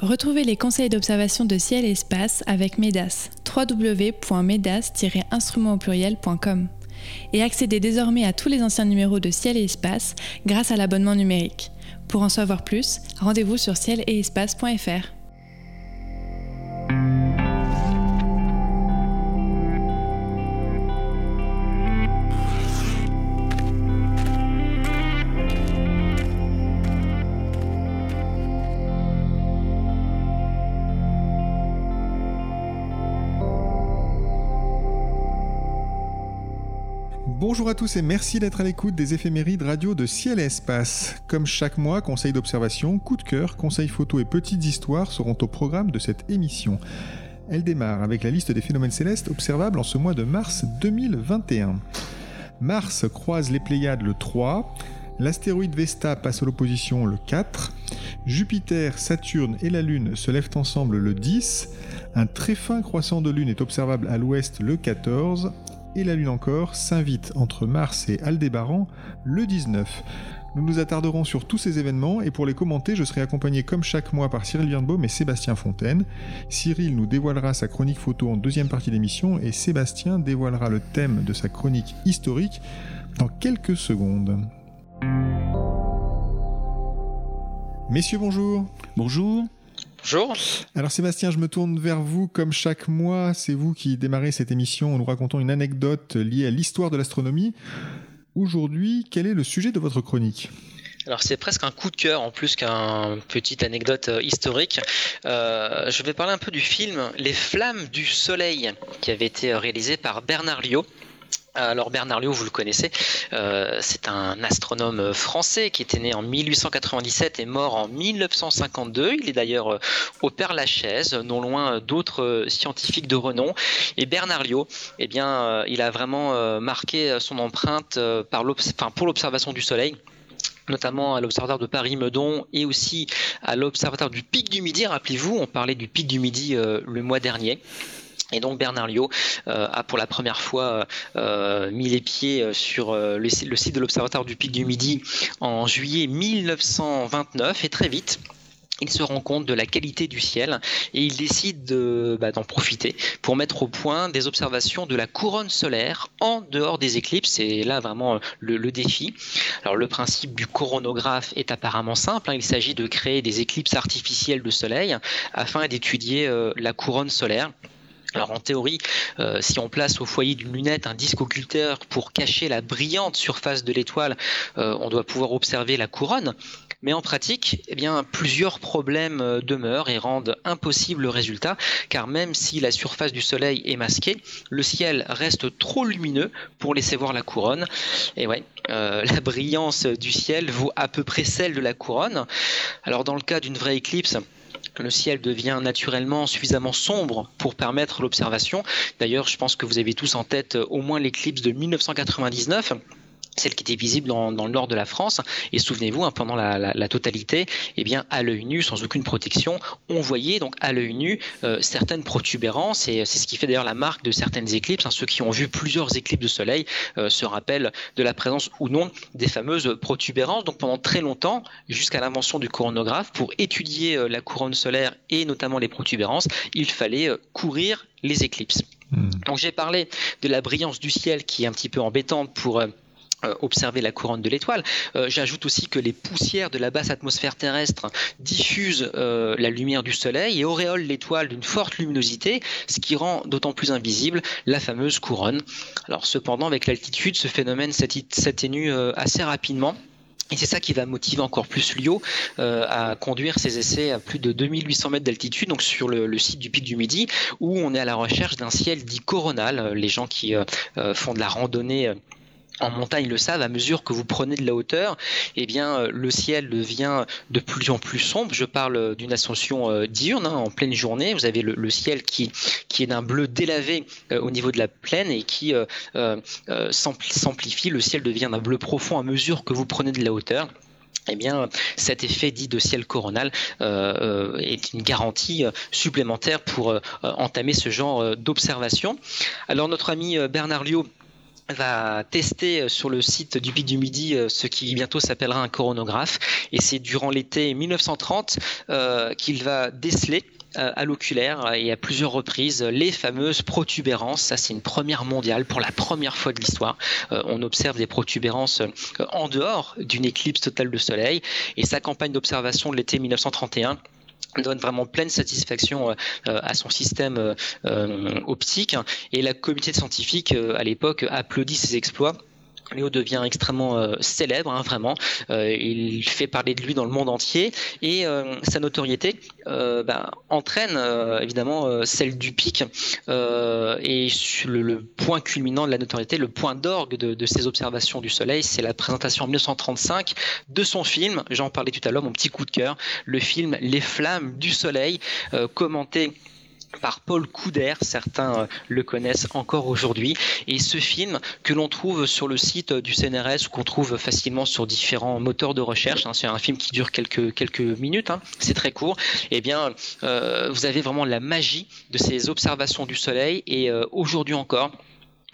Retrouvez les conseils d'observation de ciel et espace avec MEDAS, www.medas-instrument au pluriel.com. Et accédez désormais à tous les anciens numéros de ciel et espace grâce à l'abonnement numérique. Pour en savoir plus, rendez-vous sur ciel Bonjour à tous et merci d'être à l'écoute des éphémérides radio de Ciel et Espace. Comme chaque mois, conseils d'observation, coup de cœur, conseils photos et petites histoires seront au programme de cette émission. Elle démarre avec la liste des phénomènes célestes observables en ce mois de mars 2021. Mars croise les Pléiades le 3, l'astéroïde Vesta passe à l'opposition le 4, Jupiter, Saturne et la Lune se lèvent ensemble le 10, un très fin croissant de Lune est observable à l'ouest le 14, et la Lune encore s'invite entre Mars et Aldébaran le 19. Nous nous attarderons sur tous ces événements et pour les commenter, je serai accompagné comme chaque mois par Cyril Birnbaum et Sébastien Fontaine. Cyril nous dévoilera sa chronique photo en deuxième partie d'émission et Sébastien dévoilera le thème de sa chronique historique dans quelques secondes. Messieurs, bonjour. Bonjour. Bonjour. Alors Sébastien, je me tourne vers vous comme chaque mois. C'est vous qui démarrez cette émission en nous racontant une anecdote liée à l'histoire de l'astronomie. Aujourd'hui, quel est le sujet de votre chronique? Alors c'est presque un coup de cœur en plus qu'une petite anecdote euh, historique. Euh, je vais parler un peu du film Les Flammes du Soleil qui avait été réalisé par Bernard Liot. Alors Bernard Liot, vous le connaissez, euh, c'est un astronome français qui était né en 1897 et mort en 1952. Il est d'ailleurs euh, au Père Lachaise, non loin d'autres scientifiques de renom. Et Bernard Liot, eh bien, euh, il a vraiment marqué son empreinte pour l'observation du Soleil notamment à l'Observatoire de Paris-Meudon et aussi à l'Observatoire du Pic du Midi. Rappelez-vous, on parlait du Pic du Midi le mois dernier. Et donc Bernard Liot euh, a pour la première fois euh, mis les pieds sur euh, le, site de l'Observatoire du Pic du Midi en juillet 1929 et très vite il se rend compte de la qualité du ciel et il décide bah, d'en profiter pour mettre au point des observations de la couronne solaire en dehors des éclipses. C'est là vraiment le, défi. Alors le principe du coronographe est apparemment simple. Hein. Il s'agit de créer des éclipses artificielles de soleil afin d'étudier la couronne solaire. Alors en théorie, euh, si on place au foyer d'une lunette un disque occulteur pour cacher la brillante surface de l'étoile, euh, on doit pouvoir observer la couronne. Mais en pratique, eh bien, plusieurs problèmes euh, demeurent et rendent impossible le résultat, car même si la surface du Soleil est masquée, le ciel reste trop lumineux pour laisser voir la couronne. Et ouais, la brillance du ciel vaut à peu près celle de la couronne. Alors dans le cas d'une vraie éclipse, le ciel devient naturellement suffisamment sombre pour permettre l'observation. D'ailleurs, je pense que vous avez tous en tête au moins l'éclipse de 1999 celle qui était visible dans, le nord de la France. Et souvenez-vous, hein, pendant la, totalité, eh bien, à l'œil nu, sans aucune protection, on voyait donc à l'œil nu euh, certaines protubérances. Et c'est ce qui fait d'ailleurs la marque de certaines éclipses. Hein. Ceux qui ont vu plusieurs éclipses de soleil euh, se rappellent de la présence ou non des fameuses protubérances. Donc pendant très longtemps, jusqu'à l'invention du coronographe, pour étudier euh, la couronne solaire et notamment les protubérances, il fallait courir les éclipses. Hmm. Donc j'ai parlé de la brillance du ciel qui est un petit peu embêtante pour euh, observer la couronne de l'étoile. Euh, j'ajoute aussi que les poussières de la basse atmosphère terrestre diffusent euh, la lumière du Soleil et auréolent l'étoile d'une forte luminosité, ce qui rend d'autant plus invisible la fameuse couronne. Alors cependant, avec l'altitude, ce phénomène s'atténue assez rapidement. Et c'est ça qui va motiver encore plus Lio à conduire ses essais à plus de 2800 mètres d'altitude, donc sur le, site du pic du Midi, où on est à la recherche d'un ciel dit coronal. Les gens qui font de la randonnée en montagne le savent, à mesure que vous prenez de la hauteur, eh bien, euh, le ciel devient de plus en plus sombre. Je parle d'une ascension euh, diurne, hein, en pleine journée. Vous avez le, ciel qui, est d'un bleu délavé euh, au niveau de la plaine et qui s'amplifie. Le ciel devient d'un bleu profond à mesure que vous prenez de la hauteur eh bien, cet effet dit de ciel coronal est une garantie supplémentaire pour entamer ce genre d'observation. Alors, notre ami Bernard Liot va tester sur le site du Pic du Midi ce qui bientôt s'appellera un coronographe. Et c'est durant l'été 1930 qu'il va déceler euh, à l'oculaire et à plusieurs reprises les fameuses protubérances. Ça, c'est une première mondiale pour la première fois de l'histoire. Euh, on observe des protubérances euh, en dehors d'une éclipse totale de soleil. Et sa campagne d'observation de l'été 1931 donne vraiment pleine satisfaction à son système optique. Et la communauté scientifique à l'époque applaudit ses exploits Léo devient extrêmement euh, célèbre, hein, vraiment. Euh, il fait parler de lui dans le monde entier et euh, sa notoriété bah, entraîne évidemment celle du pic. et le, point culminant de la notoriété, le point d'orgue de, ses observations du Soleil, c'est la présentation en 1935 de son film. J'en parlais tout à l'heure, mon petit coup de cœur, le film Les Flammes du Soleil, commenté par Paul Couder, certains euh, le connaissent encore aujourd'hui. Et ce film que l'on trouve sur le site du CNRS ou qu'on trouve facilement sur différents moteurs de recherche, hein, c'est un film qui dure quelques, minutes, hein, c'est très court, eh bien euh, vous avez vraiment la magie de ces observations du soleil et euh, aujourd'hui encore,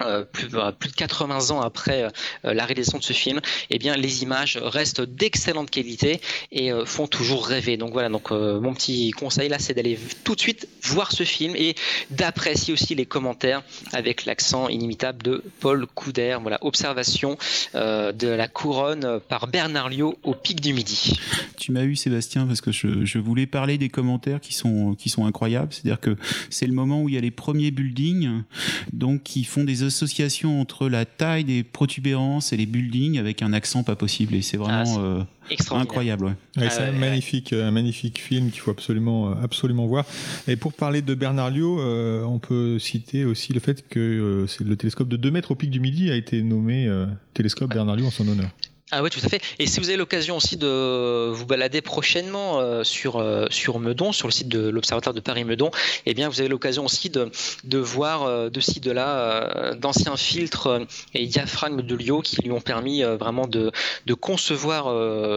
euh, plus, euh, plus, de 80 ans après euh, la réalisation de ce film, eh bien les images restent d'excellente qualité et font toujours rêver. Donc voilà, donc mon petit conseil là, c'est d'aller tout de suite voir ce film et d'apprécier aussi les commentaires avec l'accent inimitable de Paul Couder. Voilà, observation de la couronne par Bernard Liot au pic du midi. Tu m'as eu Sébastien parce que je, je, voulais parler des commentaires qui sont qui sont incroyables. C'est-à-dire que c'est le moment où il y a les premiers buildings, donc qui font des association entre la taille des protubérances et les buildings avec un accent pas possible. Et c'est vraiment ah, euh, incroyable. c'est un magnifique, un magnifique film qu'il faut absolument, euh, absolument voir. Et pour parler de Bernard Liot, euh, on peut citer aussi le fait que c'est le télescope de 2 mètres au pic du Midi a été nommé télescope Bernard Liot en son honneur. Ah oui, tout à fait. Et si vous avez l'occasion aussi de vous balader prochainement euh, sur euh, sur Meudon, sur le site de l'Observatoire de Paris Meudon, eh bien vous avez l'occasion aussi de de voir euh, de ci de là d'anciens filtres et diaphragmes de Lio qui lui ont permis vraiment de de concevoir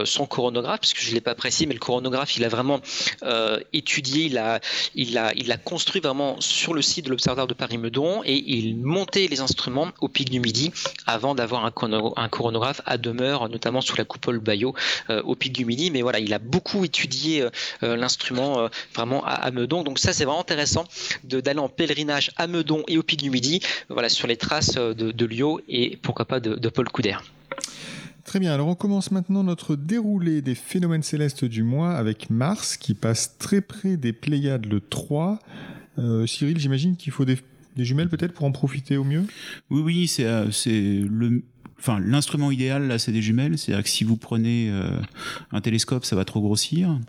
son coronographe, puisque je l'ai pas précisé, mais le coronographe il a vraiment étudié, il a il a il construit vraiment sur le site de l'Observatoire de Paris Meudon et il montait les instruments au pic du midi avant d'avoir un, un coronographe à demeure notamment sous la coupole Bayeux euh, au pic du Midi. Mais voilà, il a beaucoup étudié euh, euh, l'instrument vraiment à, Meudon. Donc ça, c'est vraiment intéressant d'aller en pèlerinage à Meudon et au pic du Midi, voilà, sur les traces de, de Lio et pourquoi pas de, Paul Couder. Très bien, alors on commence maintenant notre déroulé des phénomènes célestes du mois avec Mars qui passe très près des Pléiades le 3. Cyril, j'imagine qu'il faut des, des jumelles peut-être pour en profiter au mieux? Oui, oui, c'est le, enfin l'instrument idéal là c'est des jumelles. C'est-à-dire que si vous prenez euh, un télescope ça va trop grossir.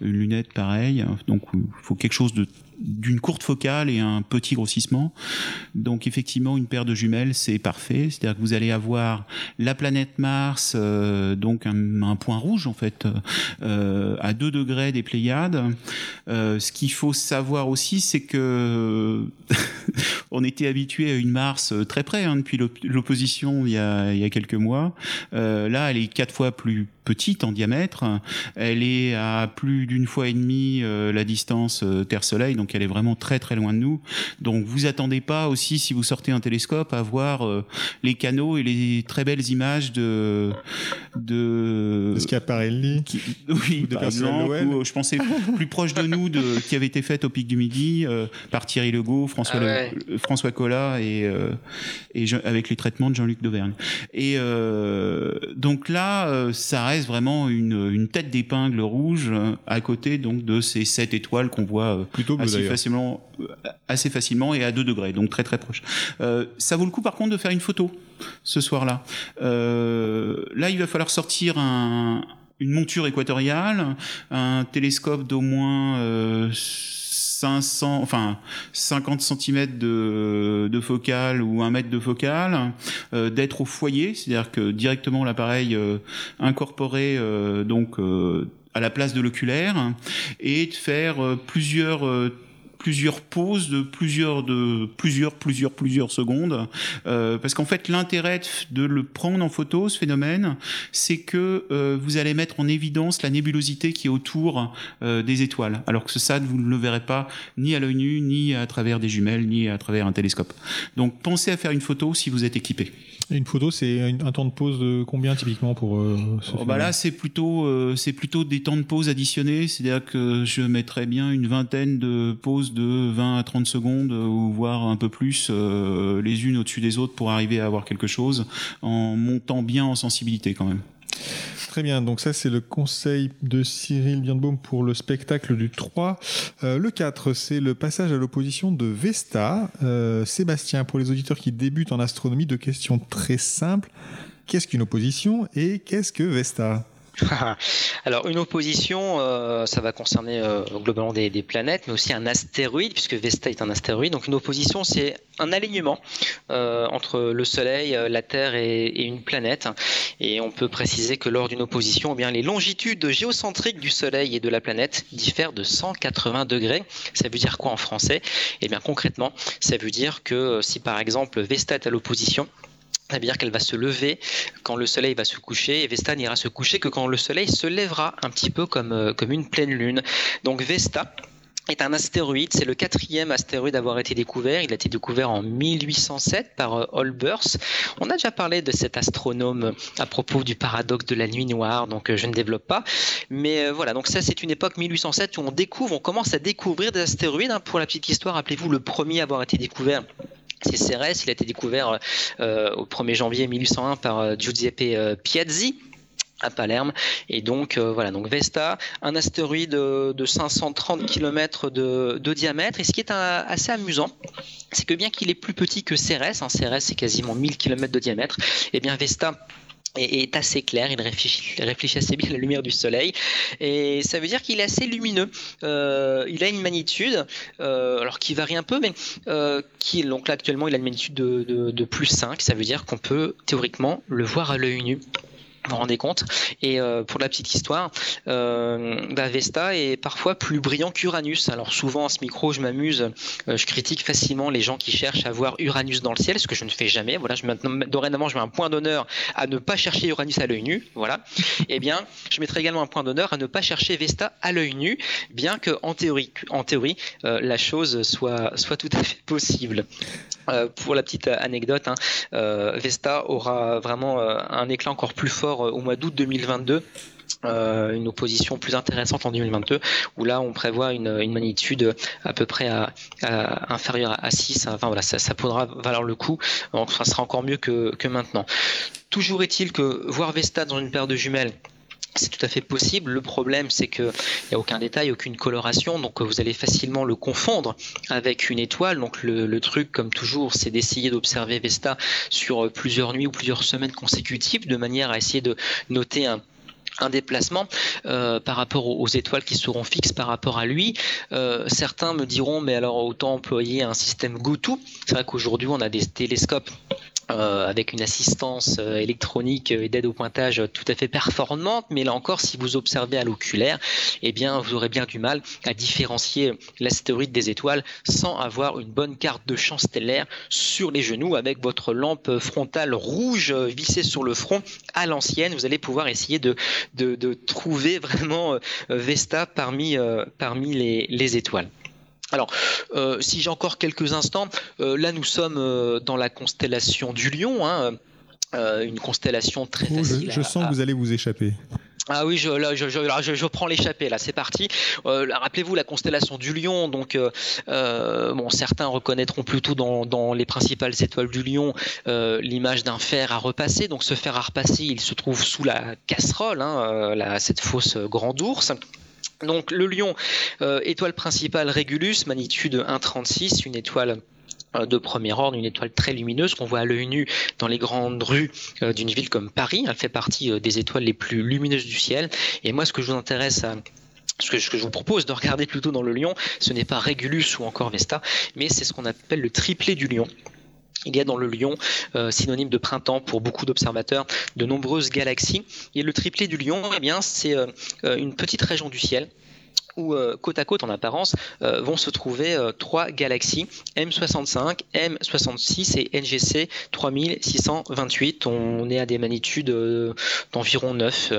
Une lunette pareil. Donc faut quelque chose de d'une courte focale et un petit grossissement. Donc effectivement, une paire de jumelles, c'est parfait. C'est-à-dire que vous allez avoir la planète Mars, euh, donc un, point rouge en fait, euh, à 2 degrés des Pléiades. Euh, ce qu'il faut savoir aussi, c'est que on était habitué à une Mars très près hein, depuis l'opposition il, il y a quelques mois. là, elle est quatre fois plus petite en diamètre. Elle est à plus d'une fois et demie euh, la distance euh, Terre-Soleil, donc elle est vraiment très très loin de nous. Donc vous attendez pas aussi si vous sortez un télescope à voir euh, les canaux et les très belles images de de. ce Schiaparelli. Qui, oui, de par exemple. je pensais plus proche de nous de qui avait été faite au Pic du Midi par Thierry Legault, François ah François Collat et et avec les traitements de Jean-Luc Dauvergne. Et donc là, ça vraiment une, tête d'épingle rouge euh, à côté donc de ces sept étoiles qu'on voit euh, assez facilement, euh, assez facilement et à 2 degrés, donc très très proche. ça vaut le coup par contre de faire une photo ce soir-là. là, il va falloir sortir une monture équatoriale, un télescope d'au moins 500, enfin 50 cm de, de ou un mètre de focale, euh, d'être au foyer, c'est-à-dire que directement l'appareil euh, incorporé euh, donc à la place de l'oculaire et de faire plusieurs plusieurs pauses de plusieurs de plusieurs plusieurs plusieurs secondes. Euh, parce qu'en fait l'intérêt de le prendre en photo ce phénomène c'est que euh, vous allez mettre en évidence la nébulosité qui est autour euh, des étoiles. Alors que ça vous ne le verrez pas ni à l'œil nu ni à travers des jumelles ni à travers un télescope. Donc pensez à faire une photo si vous êtes équipé. Une photo, c'est un temps de pause de combien typiquement pour euh, oh, bah Là, c'est plutôt, euh, c'est plutôt des temps de pause additionnés. C'est-à-dire que je mettrais bien une vingtaine de pauses de 20 à 30 secondes, ou voire un peu plus, euh, les unes au-dessus des autres pour arriver à avoir quelque chose, en montant bien en sensibilité quand même. Très bien, donc ça c'est le conseil de Cyril Birnbaum pour le spectacle du 3. Euh, le 4, c'est le passage à l'opposition de Vesta. Euh, Sébastien, pour les auditeurs qui débutent en astronomie, deux questions très simples. Qu'est-ce qu'une opposition et qu'est-ce que Vesta? Alors une opposition, euh, ça va concerner euh, globalement des, planètes, mais aussi un astéroïde, puisque Vesta est un astéroïde. Donc une opposition, c'est un alignement euh, entre le Soleil, la Terre et, une planète. Et on peut préciser que lors d'une opposition, eh bien, les longitudes géocentriques du Soleil et de la planète diffèrent de 180 degrés. Ça veut dire quoi en français? Eh bien concrètement, ça veut dire que si par exemple Vesta est à l'opposition, ça veut dire qu'elle va se lever quand le soleil va se coucher et Vesta n'ira se coucher que quand le soleil se lèvera, un petit peu comme, euh, comme une pleine lune. Donc Vesta, est un astéroïde, c'est le quatrième astéroïde à avoir été découvert. Il a été découvert en 1807 par euh, Olbers. On a déjà parlé de cet astronome à propos du paradoxe de la nuit noire, donc euh, je ne développe pas. Mais voilà, donc ça c'est une époque 1807 où on découvre, on commence à découvrir des astéroïdes. Hein. Pour la petite histoire, rappelez-vous, le premier à avoir été découvert c'est Cérès, il a été découvert euh, au 1er janvier 1801 par euh, Giuseppe euh, Piazzi à Palerme. Et donc voilà donc Vesta un astéroïde de 530 km de, diamètre. Et ce qui est assez amusant c'est que bien qu'il est plus petit que Cérès hein, Cérès c'est quasiment 1000 km de diamètre et bien Vesta est assez clair, il réfléchit, assez bien la lumière du soleil, et ça veut dire qu'il est assez lumineux. Euh, il a une magnitude, euh, alors qui varie un peu, mais euh, qui, donc actuellement il a une magnitude de, de plus 5, ça veut dire qu'on peut théoriquement le voir à l'œil nu vous rendez compte Et euh, pour la petite histoire, euh, bah, Vesta est parfois plus brillant qu'Uranus. Alors souvent à ce micro, je m'amuse, euh, je critique facilement les gens qui cherchent à voir Uranus dans le ciel, ce que je ne fais jamais. Voilà, je, dorénavant, je mets un point d'honneur à ne pas chercher Uranus à l'œil nu. Voilà. Eh bien, je mettrai également un point d'honneur à ne pas chercher Vesta à l'œil nu, bien que en théorie, en théorie, la chose soit soit tout à fait possible. pour la petite anecdote, hein, Vesta aura vraiment un éclat encore plus fort euh, au mois d'août 2022. Euh, une opposition plus intéressante en 2022 où là on prévoit une, magnitude à peu près inférieure à 6 enfin voilà ça, ça pourra valoir le coup donc ça sera encore mieux que, que maintenant toujours est-il que voir Vesta dans une paire de jumelles c'est tout à fait possible. Le problème, c'est qu'il n'y a aucun détail, aucune coloration, donc vous allez facilement le confondre avec une étoile. Donc le, truc, comme toujours, c'est d'essayer d'observer Vesta sur plusieurs nuits ou plusieurs semaines consécutives, de manière à essayer de noter un, déplacement euh, par rapport aux, étoiles qui seront fixes par rapport à lui. Euh, certains me diront, mais alors autant employer un système GoTo. C'est vrai qu'aujourd'hui on a des télescopes euh, avec une assistance euh, électronique et d'aide au pointage tout à fait performante, mais là encore, si vous observez à l'oculaire, eh bien, vous aurez bien du mal à différencier l'astéroïde des étoiles sans avoir une bonne carte de champ stellaire sur les genoux avec votre lampe frontale rouge vissée sur le front à l'ancienne. Vous allez pouvoir essayer de, de, trouver vraiment euh, Vesta parmi, parmi les, les étoiles. Alors, euh, si j'ai encore quelques instants, euh, là nous sommes euh, dans la constellation du Lion, hein, une constellation très oh, facile. Je, sens que vous allez vous échapper. Ah oui, je, là, je, je, prends l'échappée, là, c'est parti. Rappelez-vous la constellation du Lion, donc bon, certains reconnaîtront plutôt dans, dans, les principales étoiles du Lion l'image d'un fer à repasser. Donc ce fer à repasser, il se trouve sous la casserole, hein, cette fausse grande ours. Donc le lion, euh, étoile principale Régulus, magnitude 1,36, une étoile euh, de premier ordre, une étoile très lumineuse qu'on voit à l'œil nu dans les grandes rues euh, d'une ville comme Paris. Elle fait partie des étoiles les plus lumineuses du ciel. Et moi, ce que je vous intéresse ce que, je vous propose de regarder plutôt dans le lion, ce n'est pas Régulus ou encore Vesta, mais c'est ce qu'on appelle le triplet du lion. Il y a dans le Lion, euh, synonyme de printemps pour beaucoup d'observateurs, de nombreuses galaxies. Et le triplet du Lion, eh bien, c'est euh, euh, une petite région du ciel où côte à côte en apparence vont se trouver trois galaxies M65, M66 et NGC 3628. On est à des magnitudes d'environ 9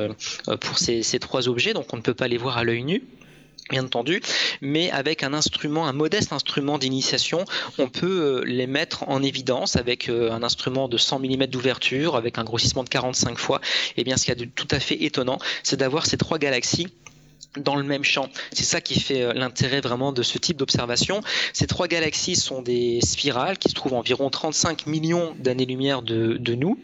pour ces, trois objets, donc on ne peut pas les voir à l'œil nu bien entendu, mais avec un instrument, un modeste instrument d'initiation, on peut euh, les mettre en évidence avec euh, un instrument de 100 mm d'ouverture, avec un grossissement de 45 fois. Et eh bien, ce qui est tout à fait étonnant, c'est d'avoir ces trois galaxies dans le même champ. C'est ça qui fait euh, l'intérêt vraiment de ce type d'observation. Ces trois galaxies sont des spirales qui se trouvent environ 35 millions d'années-lumière de, de nous.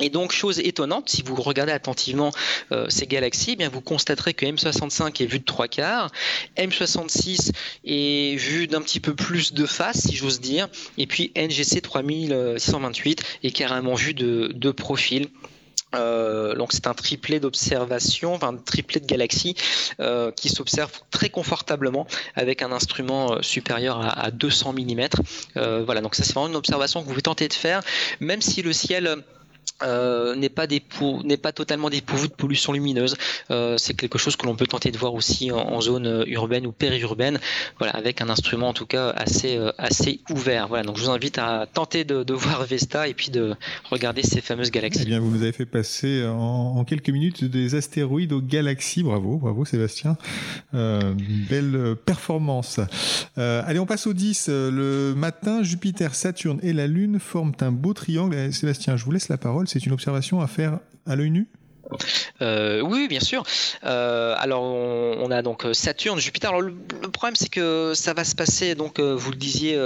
Et donc, chose étonnante, si vous regardez attentivement euh, ces galaxies, eh bien vous constaterez que M65 est vu de trois quarts, M66 est vu d'un petit peu plus de face, si j'ose dire, et puis NGC 3628 est carrément vu de, de profil. Euh, donc c'est un triplet d'observation, enfin un triplet de galaxies euh, qui s'observe très confortablement avec un instrument supérieur à, à 200 mm. voilà, donc ça c'est vraiment une observation que vous pouvez tenter de faire, même si le ciel euh, n'est pas totalement dépourvu de pollution lumineuse. Euh, c'est quelque chose que l'on peut tenter de voir aussi en, zone euh, urbaine ou périurbaine, voilà, avec un instrument en tout cas assez assez ouvert. Voilà, donc je vous invite à tenter de, voir Vesta et puis de regarder ces fameuses galaxies. Eh bien, vous avez fait passer en, quelques minutes des astéroïdes aux galaxies. Bravo, bravo Sébastien. belle performance. allez, on passe au 10. Le matin, Jupiter, Saturne et la Lune forment un beau triangle. Eh, Sébastien, je vous laisse la parole c'est une observation à faire à l'œil nu? Euh, oui, bien sûr. Euh, alors, on, a donc Saturne, Jupiter. Alors, le, problème, c'est que ça va se passer, donc, euh, vous le disiez,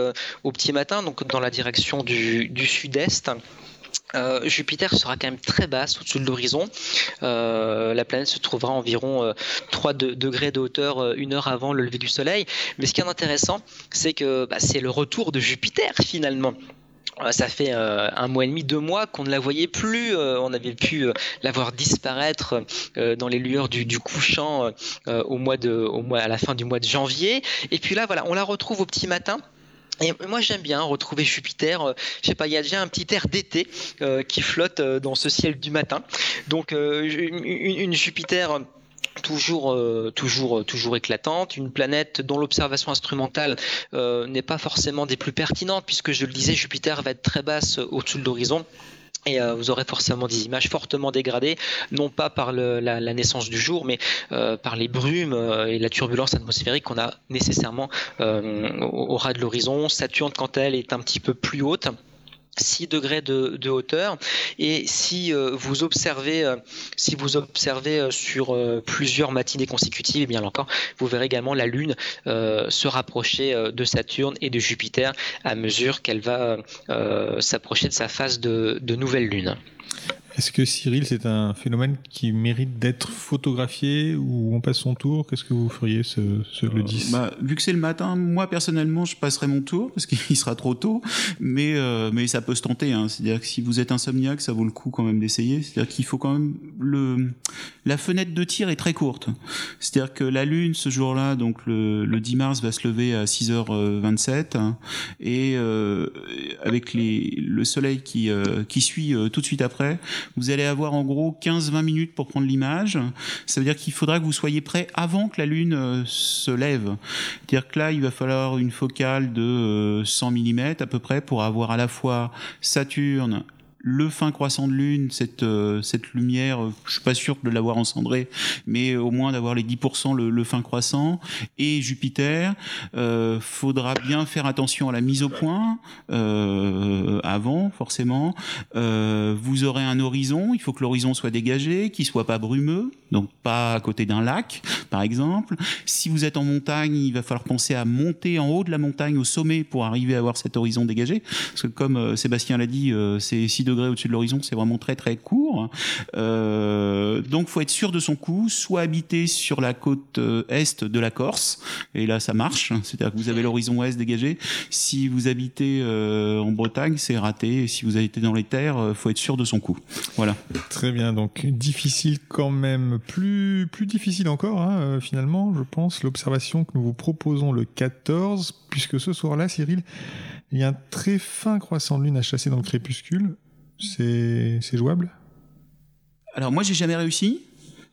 au petit matin, donc dans la direction du, sud-est. Jupiter sera quand même très basse au-dessus de l'horizon. la planète se trouvera environ 3 degrés de hauteur une heure avant le lever du Soleil. Mais ce qui est intéressant, c'est que bah, c'est le retour de Jupiter finalement. Euh, ça fait euh, un mois et demi, deux mois qu'on ne la voyait plus. Euh, on avait pu la voir disparaître dans les lueurs du, couchant au mois de, au mois, à la fin du mois de janvier. Et puis là, voilà, on la retrouve au petit matin. Et moi j'aime bien retrouver Jupiter. je sais pas, il y a déjà un petit air d'été qui flotte dans ce ciel du matin. Donc une Jupiter toujours, euh, toujours, euh, toujours éclatante, une planète dont l'observation instrumentale euh, n'est pas forcément des plus pertinentes, puisque je le disais, Jupiter va être très basse au-dessus de l'horizon. Et vous aurez forcément des images fortement dégradées, non pas par la, naissance du jour, mais par les brumes et la turbulence atmosphérique qu'on a nécessairement au ras de l'horizon. Saturne, quant à elle, est un petit peu plus haute. 6 degrés de, hauteur et si euh, vous observez euh, si vous observez euh, sur plusieurs matinées consécutives et eh bien encore vous verrez également la lune se rapprocher de Saturne et de Jupiter à mesure qu'elle va s'approcher de sa phase de nouvelle lune. Est-ce que Cyril, c'est un phénomène qui mérite d'être photographié ou on passe son tour? Qu'est-ce que vous feriez ce, le 10 euh, bah, Vu que c'est le matin, moi personnellement, je passerai mon tour parce qu'il sera trop tôt, mais euh, mais ça peut se tenter. Hein. C'est-à-dire que si vous êtes insomniaque, ça vaut le coup quand même d'essayer. C'est-à-dire qu'il faut quand même le la fenêtre de tir est très courte. C'est-à-dire que la lune ce jour-là, donc le, le 10 mars, va se lever à 6h27 hein, et euh, avec les le soleil qui qui suit tout de suite après vous allez avoir en gros 15-20 minutes pour prendre l'image. Ça veut dire qu'il faudra que vous soyez prêt avant que la Lune euh, se lève. C'est-à-dire que là, il va falloir une focale de 100 euh, mm à peu près pour avoir à la fois Saturne le fin croissant de lune, cette, euh, cette lumière, euh, je suis pas sûr de l'avoir encendré, mais au moins d'avoir les 10% le, fin croissant, et Jupiter, euh, faudra bien faire attention à la mise au point euh, avant, forcément. vous aurez un horizon, il faut que l'horizon soit dégagé, qu'il soit pas brumeux, donc pas à côté d'un lac, par exemple. Si vous êtes en montagne, il va falloir penser à monter en haut de la montagne, au sommet, pour arriver à avoir cet horizon dégagé, parce que comme Sébastien l'a dit, c'est si degrés au-dessus de l'horizon, c'est vraiment très très court. Euh, donc faut être sûr de son coup, soit habiter sur la côte euh, est de la Corse, et là ça marche, c'est-à-dire que vous avez l'horizon ouest dégagé. Si vous habitez euh, en Bretagne, c'est raté. Et si vous habitez dans les terres, euh, faut être sûr de son coup. Voilà. Très bien, donc difficile quand même, plus plus difficile encore hein, finalement, je pense, l'observation que nous vous proposons le 14, puisque ce soir-là, Cyril, il y a un très fin croissant de lune à chasser dans le crépuscule c'est jouable? Alors moi j'ai jamais réussi.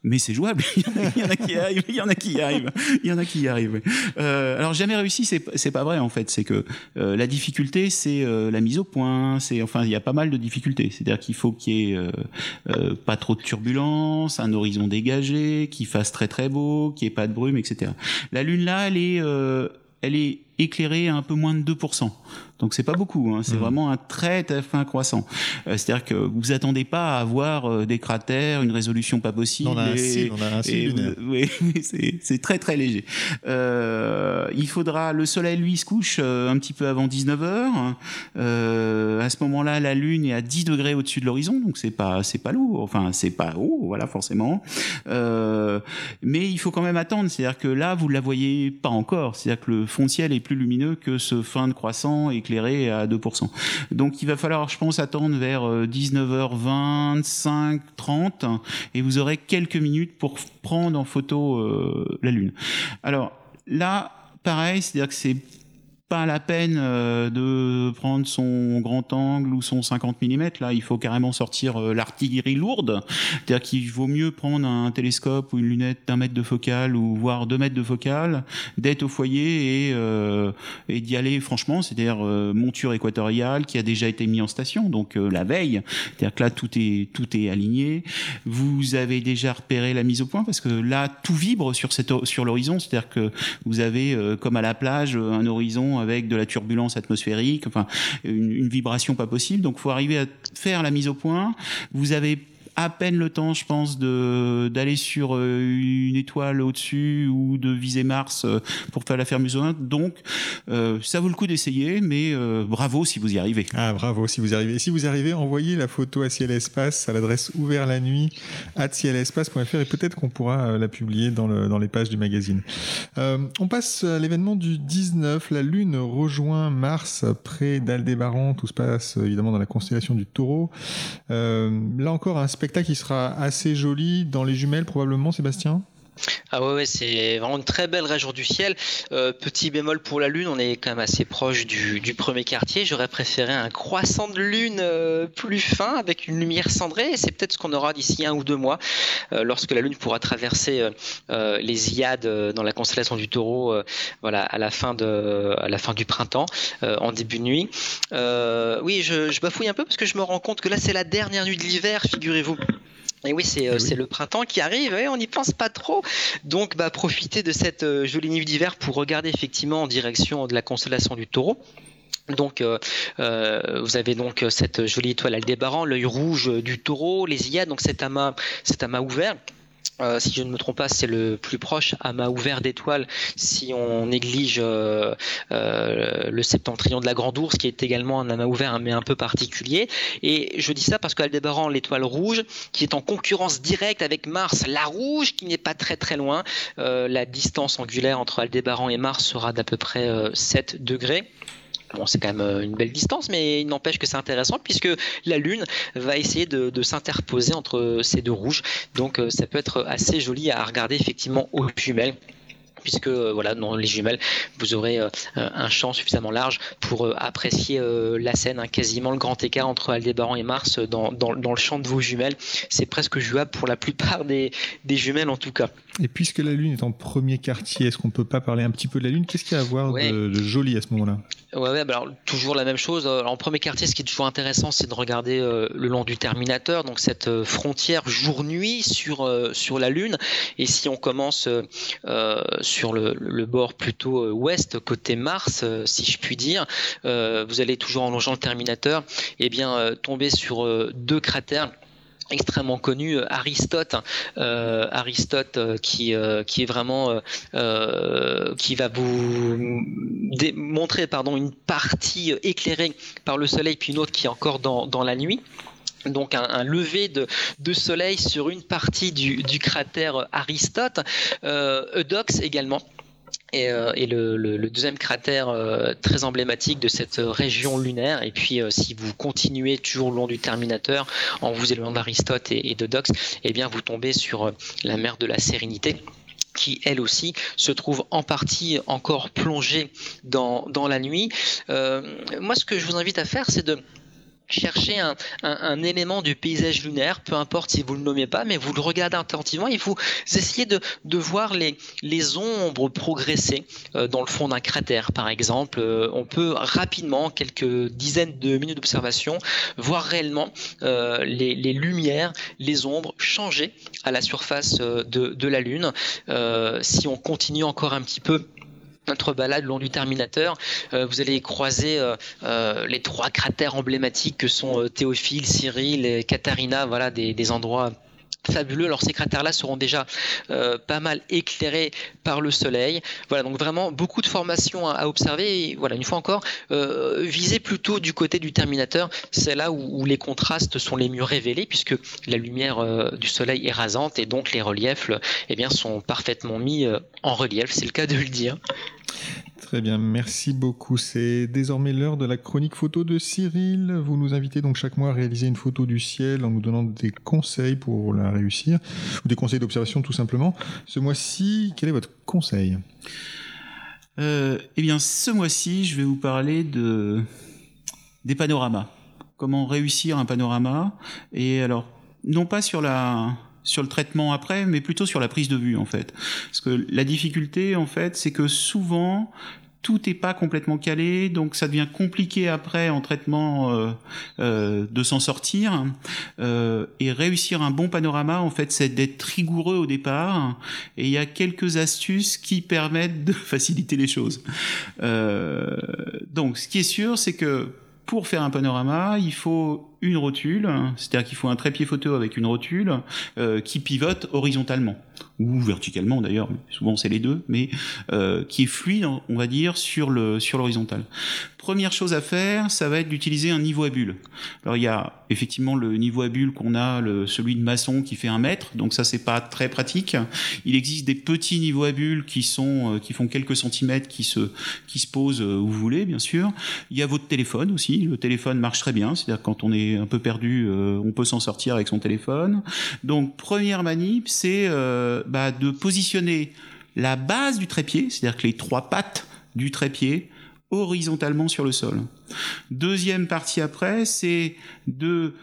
mais c'est jouable. il y en a qui y arrivent, il y en a qui y arrivent, il y en a qui y arrivent. Euh, alors jamais réussi, c'est pas vrai en fait. C'est que euh, la difficulté, c'est euh, la mise au point. C'est enfin, il y a pas mal de difficultés. C'est-à-dire qu'il faut qu'il y ait pas trop de turbulences, un horizon dégagé, qu'il fasse très très beau, qu'il n'y ait pas de brume, etc. La lune là, elle est elle est éclairée à un peu moins de 2%. Donc c'est pas beaucoup, hein. c'est mmh. vraiment un très très fin croissant. Euh, c'est-à-dire que vous attendez pas à avoir euh, des cratères, une résolution pas possible. On a un cil, on a un cil Oui, c'est très très léger. Euh, il faudra, le soleil lui se couche euh, un petit peu avant 19h. à ce moment-là, la lune est à 10 degrés au-dessus de l'horizon, donc c'est pas c'est pas lourd. Enfin c'est pas haut, voilà forcément. mais il faut quand même attendre. C'est-à-dire que là vous la voyez pas encore. C'est-à-dire que le fond de ciel est plus lumineux que ce fin de croissant éclairé à 2%. Donc il va falloir, je pense, attendre vers 19h25, euh, 30, et vous aurez quelques minutes pour prendre en photo euh, la Lune. Alors là, pareil, c'est-à-dire que c'est pas la peine euh, de prendre son grand angle ou son 50 mm. Là, il faut carrément sortir euh, l'artillerie lourde. C'est-à-dire qu'il vaut mieux prendre un télescope ou une lunette d'un mètre de focale ou voire deux mètres de focale, d'être au foyer et, euh, et d'y aller franchement. C'est-à-dire monture équatoriale qui a déjà été mis en station, donc la veille. C'est-à-dire que là, tout est tout est aligné. Vous avez déjà repéré la mise au point parce que là, tout vibre sur cette sur l'horizon. C'est-à-dire que vous avez comme à la plage un horizon avec de la turbulence atmosphérique, enfin une, une vibration pas possible. Donc, faut arriver à faire la mise au point. Vous avez à peine le temps, je pense, de d'aller sur euh, une étoile au-dessus ou de viser Mars euh, pour faire la fermeture. Donc, euh, ça vaut le coup d'essayer, mais bravo si vous y arrivez. Ah, bravo si vous y arrivez. si vous y arrivez, envoyez la photo à Ciel Espace à l'adresse ouvert la nuit à cielespace.fr et peut-être qu'on pourra la publier dans, le, dans les pages du magazine. on passe à l'événement du 19. La Lune rejoint Mars près d'Aldébaran. Tout se passe évidemment dans la constellation du Taureau. là encore, un spectacle spectacle qui sera assez joli dans les jumelles probablement, Sébastien? Ah ouais, c'est vraiment une très belle région du ciel. Euh, petit bémol pour la Lune, on est quand même assez proche du, premier quartier. J'aurais préféré un croissant de Lune euh, plus fin avec une lumière cendrée. Et c'est peut-être ce qu'on aura d'ici un ou deux mois, euh, lorsque la Lune pourra traverser les Iades dans la constellation du Taureau, voilà, à la fin de, à la fin du printemps, en début de nuit. oui, je, je bafouille un peu parce que je me rends compte que là, c'est la dernière nuit de l'hiver, figurez-vous. Et oui, c'est euh, le printemps qui arrive, et on n'y pense pas trop. Donc, bah, profitez de cette euh, jolie nuit d'hiver pour regarder effectivement en direction de la constellation du taureau. Donc, euh, vous avez donc cette jolie étoile Aldébaran, l'œil rouge du taureau, les Iades, donc cet amas, cet amas ouvert euh, si je ne me trompe pas, c'est le plus proche à ma ouvert d'étoiles si on néglige euh, euh, le septentrion de la Grande Ourse, qui est également un amas ouvert, mais un peu particulier. Et je dis ça parce qu'Aldébaran, l'étoile rouge, qui est en concurrence directe avec Mars, la rouge, qui n'est pas très très loin, la distance angulaire entre Aldébaran et Mars sera d'à peu près 7 degrés. Bon, c'est quand même euh, une belle distance, mais il n'empêche que c'est intéressant puisque la Lune va essayer de, s'interposer entre ces deux rouges. Donc euh, ça peut être assez joli à regarder effectivement aux jumelles puisque euh, voilà dans les jumelles vous aurez un champ suffisamment large pour apprécier la scène hein. quasiment le grand écart entre Aldébaran et Mars dans, le champ de vos jumelles c'est presque jouable pour la plupart des, jumelles en tout cas et puisque la Lune est en premier quartier est-ce qu'on peut pas parler un petit peu de la Lune? Qu'est-ce qu'il y a à voir de, de joli à ce moment-là? Ouais, ouais bah alors toujours la même chose. en premier quartier, ce qui est toujours intéressant, c'est de regarder euh, le long du Terminateur, donc cette euh, frontière jour-nuit sur euh, sur la Lune. Et si on commence sur le, le, bord plutôt ouest, côté Mars, si je puis dire, vous allez toujours en longeant le Terminateur, et eh bien tomber sur deux cratères extrêmement connu euh, Aristote euh, Aristote euh, qui qui est vraiment qui va vous montrer pardon une partie éclairée par le soleil puis une autre qui est encore dans, dans la nuit donc un, lever de, soleil sur une partie du, cratère Aristote, Eudox également, et, euh, le, deuxième cratère euh, très emblématique de cette région lunaire. Et puis, euh, si vous continuez toujours le long du Terminateur, en vous éloignant d'Aristote et, Dox, eh bien, vous tombez sur la mer de la Sérénité qui elle aussi se trouve en partie encore plongée dans la nuit. moi, ce que je vous invite à faire, c'est de cherchez un, élément du paysage lunaire, peu importe si vous le nommez pas, mais vous le regardez attentivement et vous essayez de, voir les, ombres progresser euh, dans le fond d'un cratère, par exemple. Euh, on peut rapidement, quelques dizaines de minutes d'observation, voir réellement euh, les, lumières, les ombres changer à la surface de la Lune. si on continue encore un petit peu notre balade le long du Terminateur, euh, vous allez croiser euh, euh, les trois cratères emblématiques que sont Théophile, Cyril et voilà des, endroits fabuleux. Alors ces cratères-là seront déjà pas mal éclairés par le soleil. Voilà, donc vraiment beaucoup de formations à, observer. Voilà, une fois encore, euh, visez plutôt du côté du Terminateur. C'est là où, les contrastes sont les mieux révélés puisque la lumière du soleil est rasante et donc les reliefs, eh bien, sont parfaitement mis en relief. C'est le cas de le dire. Très bien, merci beaucoup. C'est désormais l'heure de la chronique photo de Cyril. Vous nous invitez donc chaque mois à réaliser une photo du ciel en nous donnant des conseils pour la réussir, ou des conseils d'observation tout simplement. Ce mois-ci, quel est votre conseil? Euh, Eh bien, ce mois-ci, je vais vous parler de des panoramas. Comment réussir un panorama Et alors, non pas sur la sur le traitement après, mais plutôt sur la prise de vue en fait. Parce que la difficulté en fait, c'est que souvent tout n'est pas complètement calé, donc ça devient compliqué après en traitement euh, euh, de s'en sortir. Euh, et réussir un bon panorama, en fait, c'est d'être rigoureux au départ. Et il y a quelques astuces qui permettent de faciliter les choses. donc, ce qui est sûr, c'est que pour faire un panorama, il faut une rotule, c'est-à-dire qu'il faut un trépied photo avec une rotule euh, qui pivote horizontalement ou verticalement d'ailleurs, souvent c'est les deux, mais euh, qui est fluide, on va dire, sur le sur l'horizontale. Première chose à faire, ça va être d'utiliser un niveau à bulle. Alors il y a effectivement le niveau à bulle qu'on a, le, celui de maçon qui fait un mètre, donc ça c'est pas très pratique. Il existe des petits niveaux à bulle qui sont euh, qui font quelques centimètres, qui se qui se posent où vous voulez, bien sûr. Il y a votre téléphone aussi. Le téléphone marche très bien, c'est-à-dire quand on est un peu perdu, euh, on peut s'en sortir avec son téléphone. Donc première manip, c'est bah, de positionner la base du trépied, c'est-à-dire que les trois pattes du trépied horizontalement sur le sol. Deuxième partie après, c'est de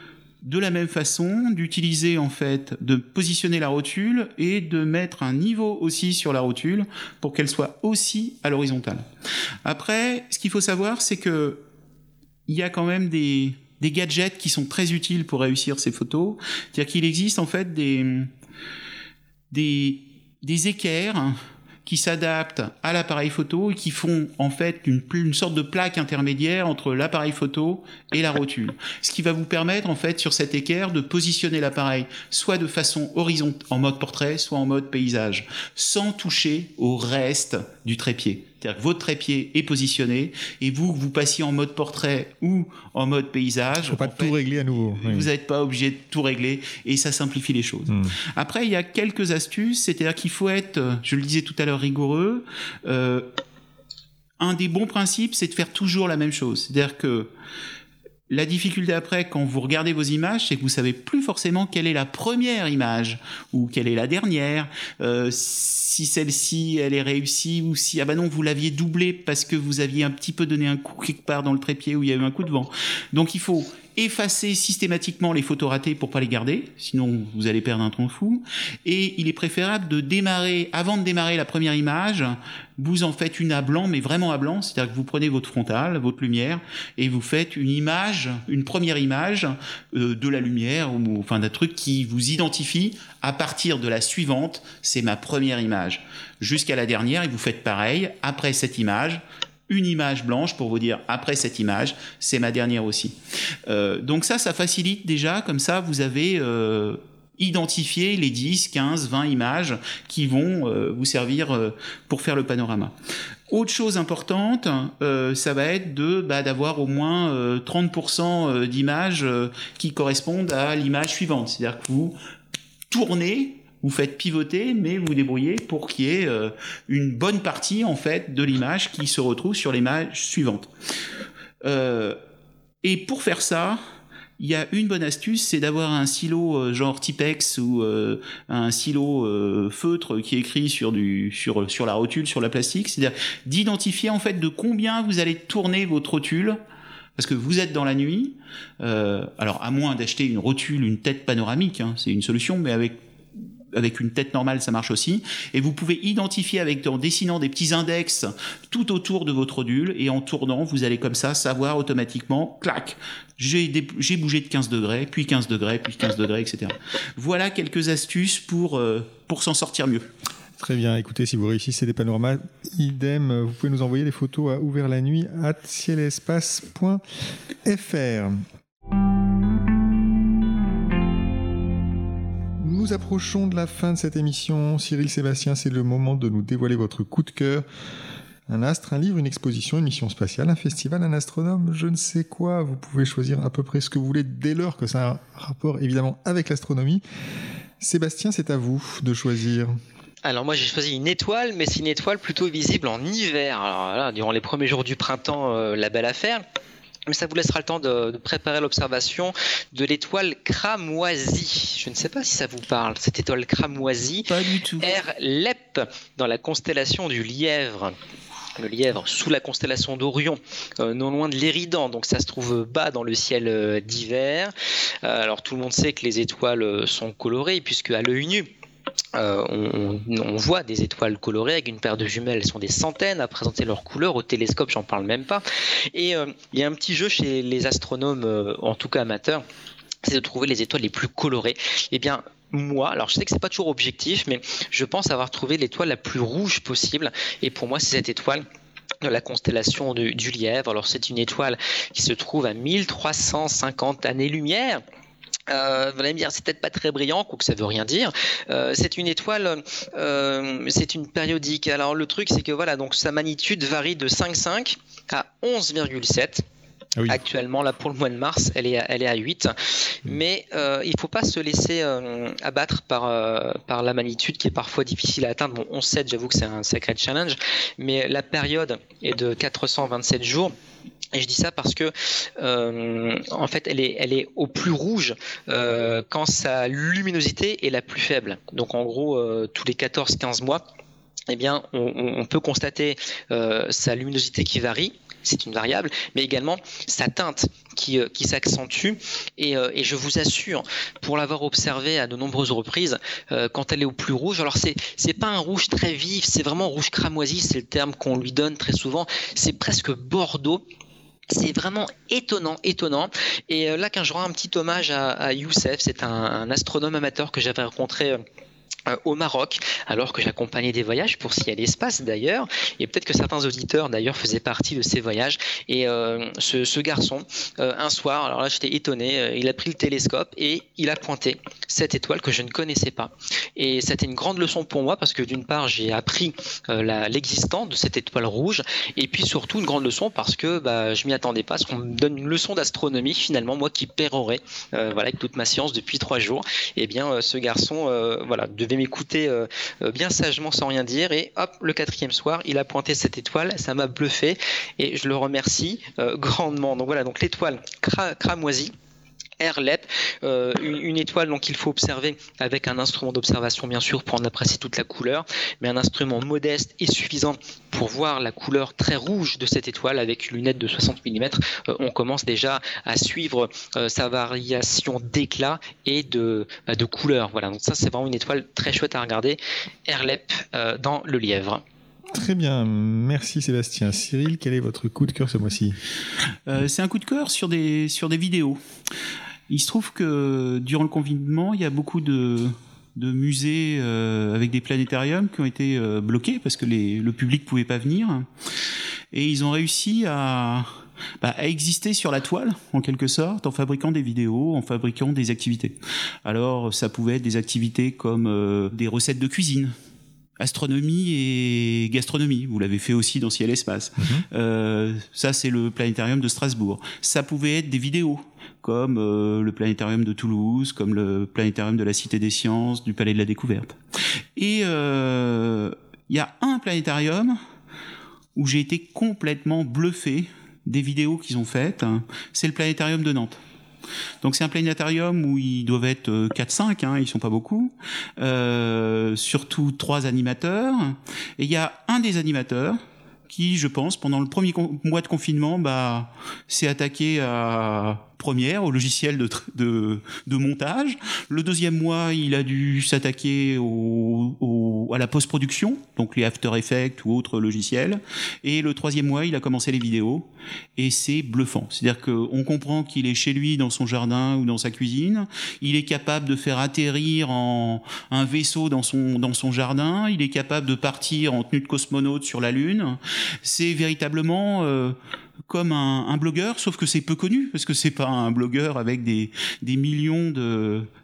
de la même façon d'utiliser en fait de positionner la rotule et de mettre un niveau aussi sur la rotule pour qu'elle soit aussi à l'horizontale. Après, ce qu'il faut savoir, c'est que il y a quand même des, des gadgets qui sont très utiles pour réussir ces photos. C'est-à-dire qu'il existe en fait des des, des équerres qui s'adaptent à l'appareil photo et qui font en fait une, une sorte de plaque intermédiaire entre l'appareil photo et la rotule. Ce qui va vous permettre en fait sur cet équerre de positionner l'appareil soit de façon horizontale en mode portrait, soit en mode paysage, sans toucher au reste du trépied. C'est-à-dire que votre trépied est positionné et vous, vous passiez en mode portrait ou en mode paysage. Faut pas tout régler à nouveau. Vous n'êtes pas obligé de tout régler et ça simplifie les choses. Hmm. Après, il y a quelques astuces, c'est-à-dire qu'il faut être, je le disais tout à l'heure, rigoureux. Euh, un des bons principes, c'est de faire toujours la même chose. C'est-à-dire que la difficulté après, quand vous regardez vos images, c'est que vous savez plus forcément quelle est la première image ou quelle est la dernière. Euh, si celle-ci elle est réussie ou si ah bah non vous l'aviez doublée parce que vous aviez un petit peu donné un coup quelque part dans le trépied où il y a eu un coup de vent. Donc il faut effacer systématiquement les photos ratées pour pas les garder, sinon vous allez perdre un temps fou. Et il est préférable de démarrer, avant de démarrer la première image, vous en faites une à blanc, mais vraiment à blanc, c'est-à-dire que vous prenez votre frontal, votre lumière, et vous faites une image, une première image euh, de la lumière, ou enfin d'un truc qui vous identifie à partir de la suivante, c'est ma première image. Jusqu'à la dernière, et vous faites pareil, après cette image, une image blanche pour vous dire après cette image, c'est ma dernière aussi. Euh, donc ça, ça facilite déjà, comme ça, vous avez euh, identifié les 10, 15, 20 images qui vont euh, vous servir pour faire le panorama. Autre chose importante, ça va être de bah, d'avoir au moins 30% d'images qui correspondent à l'image suivante. C'est-à-dire que vous tournez vous faites pivoter, mais vous débrouillez pour qu'il y ait euh, une bonne partie en fait de l'image qui se retrouve sur l'image suivante. Euh, et pour faire ça, il y a une bonne astuce, c'est d'avoir un silo euh, genre Tipex ou un silo feutre qui écrit sur la rotule, sur la plastique, c'est-à-dire d'identifier en fait de combien vous allez tourner votre rotule Parce que vous êtes dans la nuit, alors à moins d'acheter une rotule, une tête panoramique, hein, c'est une solution, mais avec avec une tête normale, ça marche aussi. Et vous pouvez identifier en dessinant des petits index tout autour de votre odule et en tournant, vous allez comme ça savoir automatiquement, clac, j'ai bougé de 15 degrés, puis 15 degrés, puis 15 degrés, etc. Voilà quelques astuces pour, euh, pour s'en sortir mieux. Très bien. Écoutez, si vous réussissez des panoramas, idem, vous pouvez nous envoyer des photos à ouvert la nuit à cielespace.fr. Nous approchons de la fin de cette émission. Cyril Sébastien, c'est le moment de nous dévoiler votre coup de cœur. Un astre, un livre, une exposition, une mission spatiale, un festival, un astronome, je ne sais quoi. Vous pouvez choisir à peu près ce que vous voulez dès lors que ça a un rapport évidemment avec l'astronomie. Sébastien, c'est à vous de choisir. Alors moi j'ai choisi une étoile, mais c'est une étoile plutôt visible en hiver. Alors là, durant les premiers jours du printemps, euh, la belle affaire. Mais ça vous laissera le temps de, préparer l'observation de l'étoile cramoisie. Je ne sais pas si ça vous parle, cette étoile cramoisie. Pas du tout. R. Lep, dans la constellation du lièvre le lièvre sous la constellation d'Orion, euh, non loin de l'Éridan, donc ça se trouve bas dans le ciel euh, d'hiver. alors tout le monde sait que les étoiles sont colorées, puisque à l'œil nu, euh, on, voit des étoiles colorées avec une paire de jumelles, elles sont des centaines à présenter leurs couleurs au télescope, j'en parle même pas. Et euh, il y a un petit jeu chez les astronomes, euh, en tout cas amateurs, c'est de trouver les étoiles les plus colorées. Eh bien, moi, alors je sais que c'est pas toujours objectif, mais je pense avoir trouvé l'étoile la plus rouge possible. Et pour moi, c'est cette étoile de la constellation du Lièvre. Alors c'est une étoile qui se trouve à 1350 années-lumière euh, vous allez me dire, c'est peut-être pas très brillant, quoi que ça veut rien dire. Euh, c'est une étoile, euh, c'est une périodique. Alors le truc, c'est que voilà, donc sa magnitude varie de 5,5 à 11,7. Ah Actuellement, là, pour le mois de mars, elle est à, elle est à 8. Mais euh, il ne faut pas se laisser euh, abattre par, euh, par la magnitude qui est parfois difficile à atteindre. Bon, 11,7, j'avoue que c'est un sacré challenge. Mais la période est de 427 jours. Et je dis ça parce que euh, en fait, elle est, elle est au plus rouge euh, quand sa luminosité est la plus faible. Donc en gros, euh, tous les 14-15 mois, eh bien, on, peut constater sa luminosité qui varie c'est une variable, mais également sa teinte qui, qui s'accentue. Et, et, je vous assure, pour l'avoir observé à de nombreuses reprises, quand elle est au plus rouge, alors c'est c'est pas un rouge très vif, c'est vraiment rouge cramoisi, c'est le terme qu'on lui donne très souvent. C'est presque bordeaux. C'est vraiment étonnant, étonnant. Et euh, là, quand je rends un petit hommage à, Youssef, c'est un, astronome amateur que j'avais rencontré euh, au Maroc, alors que j'accompagnais des voyages pour Ciel et Espace d'ailleurs, et peut-être que certains auditeurs d'ailleurs faisaient partie de ces voyages. Et euh, ce, garçon, euh, un soir, alors là j'étais étonné, il a pris le télescope et il a pointé cette étoile que je ne connaissais pas. Et c'était une grande leçon pour moi parce que d'une part j'ai appris l'existence de cette étoile rouge, et puis surtout une grande leçon parce que bah, je m'y attendais pas, parce qu'on me donne une leçon d'astronomie finalement, moi qui pérorais, voilà, avec toute ma science depuis trois jours, et eh bien ce garçon, voilà, devait m'écouter euh, euh, bien sagement sans rien dire. Et hop, le quatrième soir, il a pointé cette étoile. Ça m'a bluffé et je le remercie euh, grandement. Donc voilà, donc l'étoile cramoisie. Airlep, euh, une, étoile donc il faut observer avec un instrument d'observation bien sûr pour en apprécier toute la couleur, mais un instrument modeste et suffisant pour voir la couleur très rouge de cette étoile avec une lunette de 60 mm. Euh, on commence déjà à suivre euh, sa variation d'éclat et de, bah, de couleur. Voilà, donc ça c'est vraiment une étoile très chouette à regarder. Airlep dans le lièvre. Très bien, merci Sébastien. Cyril, quel est votre coup de cœur ce mois-ci? C'est un coup de cœur sur des, sur des vidéos. Il se trouve que durant le confinement, il y a beaucoup de, musées euh, avec des planétariums qui ont été euh, bloqués parce que le public pouvait pas venir. Et ils ont réussi bah, à, exister sur la toile, en quelque sorte, en fabriquant des vidéos, en fabriquant des activités. Alors, ça pouvait être des activités comme euh, des recettes de cuisine, astronomie et gastronomie. Vous l'avez fait aussi dans Ciel Espace. Mhm. ça, c'est le planétarium de Strasbourg. Ça pouvait être des vidéos comme euh, le planétarium de Toulouse, comme le planétarium de la Cité des Sciences, du Palais de la Découverte. Et euh, il y a un planétarium où j'ai été complètement bluffé des vidéos qu'ils ont faites. C'est le planétarium de Nantes. Donc c'est un planétarium où ils doivent être 4-5, euh, hein, ils sont pas beaucoup, surtout trois animateurs. Et il y a un des animateurs qui, je pense, pendant le premier mois de confinement, bah, s'est attaqué à première, au logiciel de, montage. Le deuxième mois, il a dû s'attaquer au, à la post-production, donc les After Effects ou autres logiciels. Et le troisième mois, il a commencé les vidéos. Et c'est bluffant. C'est-à-dire qu'on comprend qu'il est chez lui, dans son jardin ou dans sa cuisine. Il est capable de faire atterrir en un vaisseau dans son, dans son jardin. Il est capable de partir en tenue de cosmonaute sur la Lune. C'est véritablement... Euh, comme un, blogueur, sauf que c'est peu connu, parce que c'est pas un blogueur avec des, des millions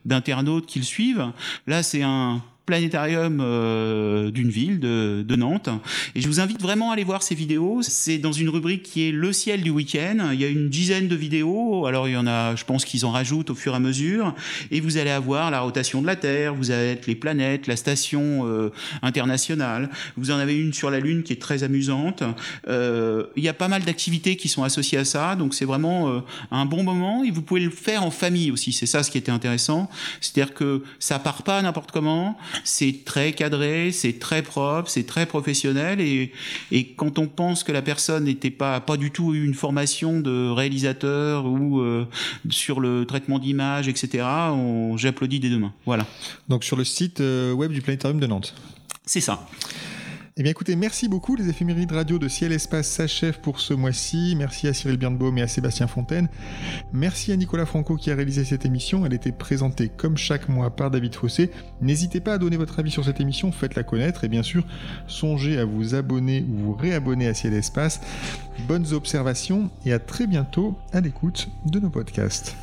d'internautes qui le suivent. Là, c'est un, planétarium euh, d'une ville de, de, Nantes. Et je vous invite vraiment à aller voir ces vidéos. C'est dans une rubrique qui est le ciel du week-end. Il y a une dizaine de vidéos. Alors il y en a, je pense qu'ils en rajoutent au fur et à mesure. Et vous allez avoir la rotation de la Terre, vous allez les planètes, la station euh, internationale. Vous en avez une sur la Lune qui est très amusante. Euh, il y a pas mal d'activités qui sont associées à ça. Donc c'est vraiment euh, un bon moment. Et vous pouvez le faire en famille aussi. C'est ça ce qui était intéressant. C'est-à-dire que ça part pas n'importe comment c'est très cadré, c'est très propre, c'est très professionnel et, et, quand on pense que la personne n'était pas pas du tout eu une formation de réalisateur ou euh, sur le traitement d'image, etc., j'applaudis des deux mains. Voilà. Donc sur le site euh, web du Planétarium de Nantes. C'est ça. Eh bien écoutez, merci beaucoup. Les éphémérides radio de Ciel Espace s'achèvent pour ce mois-ci. Merci à Cyril Birnbaum et à Sébastien Fontaine. Merci à Nicolas Franco qui a réalisé cette émission. Elle était présentée comme chaque mois par David Fossé. N'hésitez pas à donner votre avis sur cette émission, faites-la connaître et bien sûr, songez à vous abonner ou vous réabonner à Ciel Espace. Bonnes observations et à très bientôt à l'écoute de nos podcasts.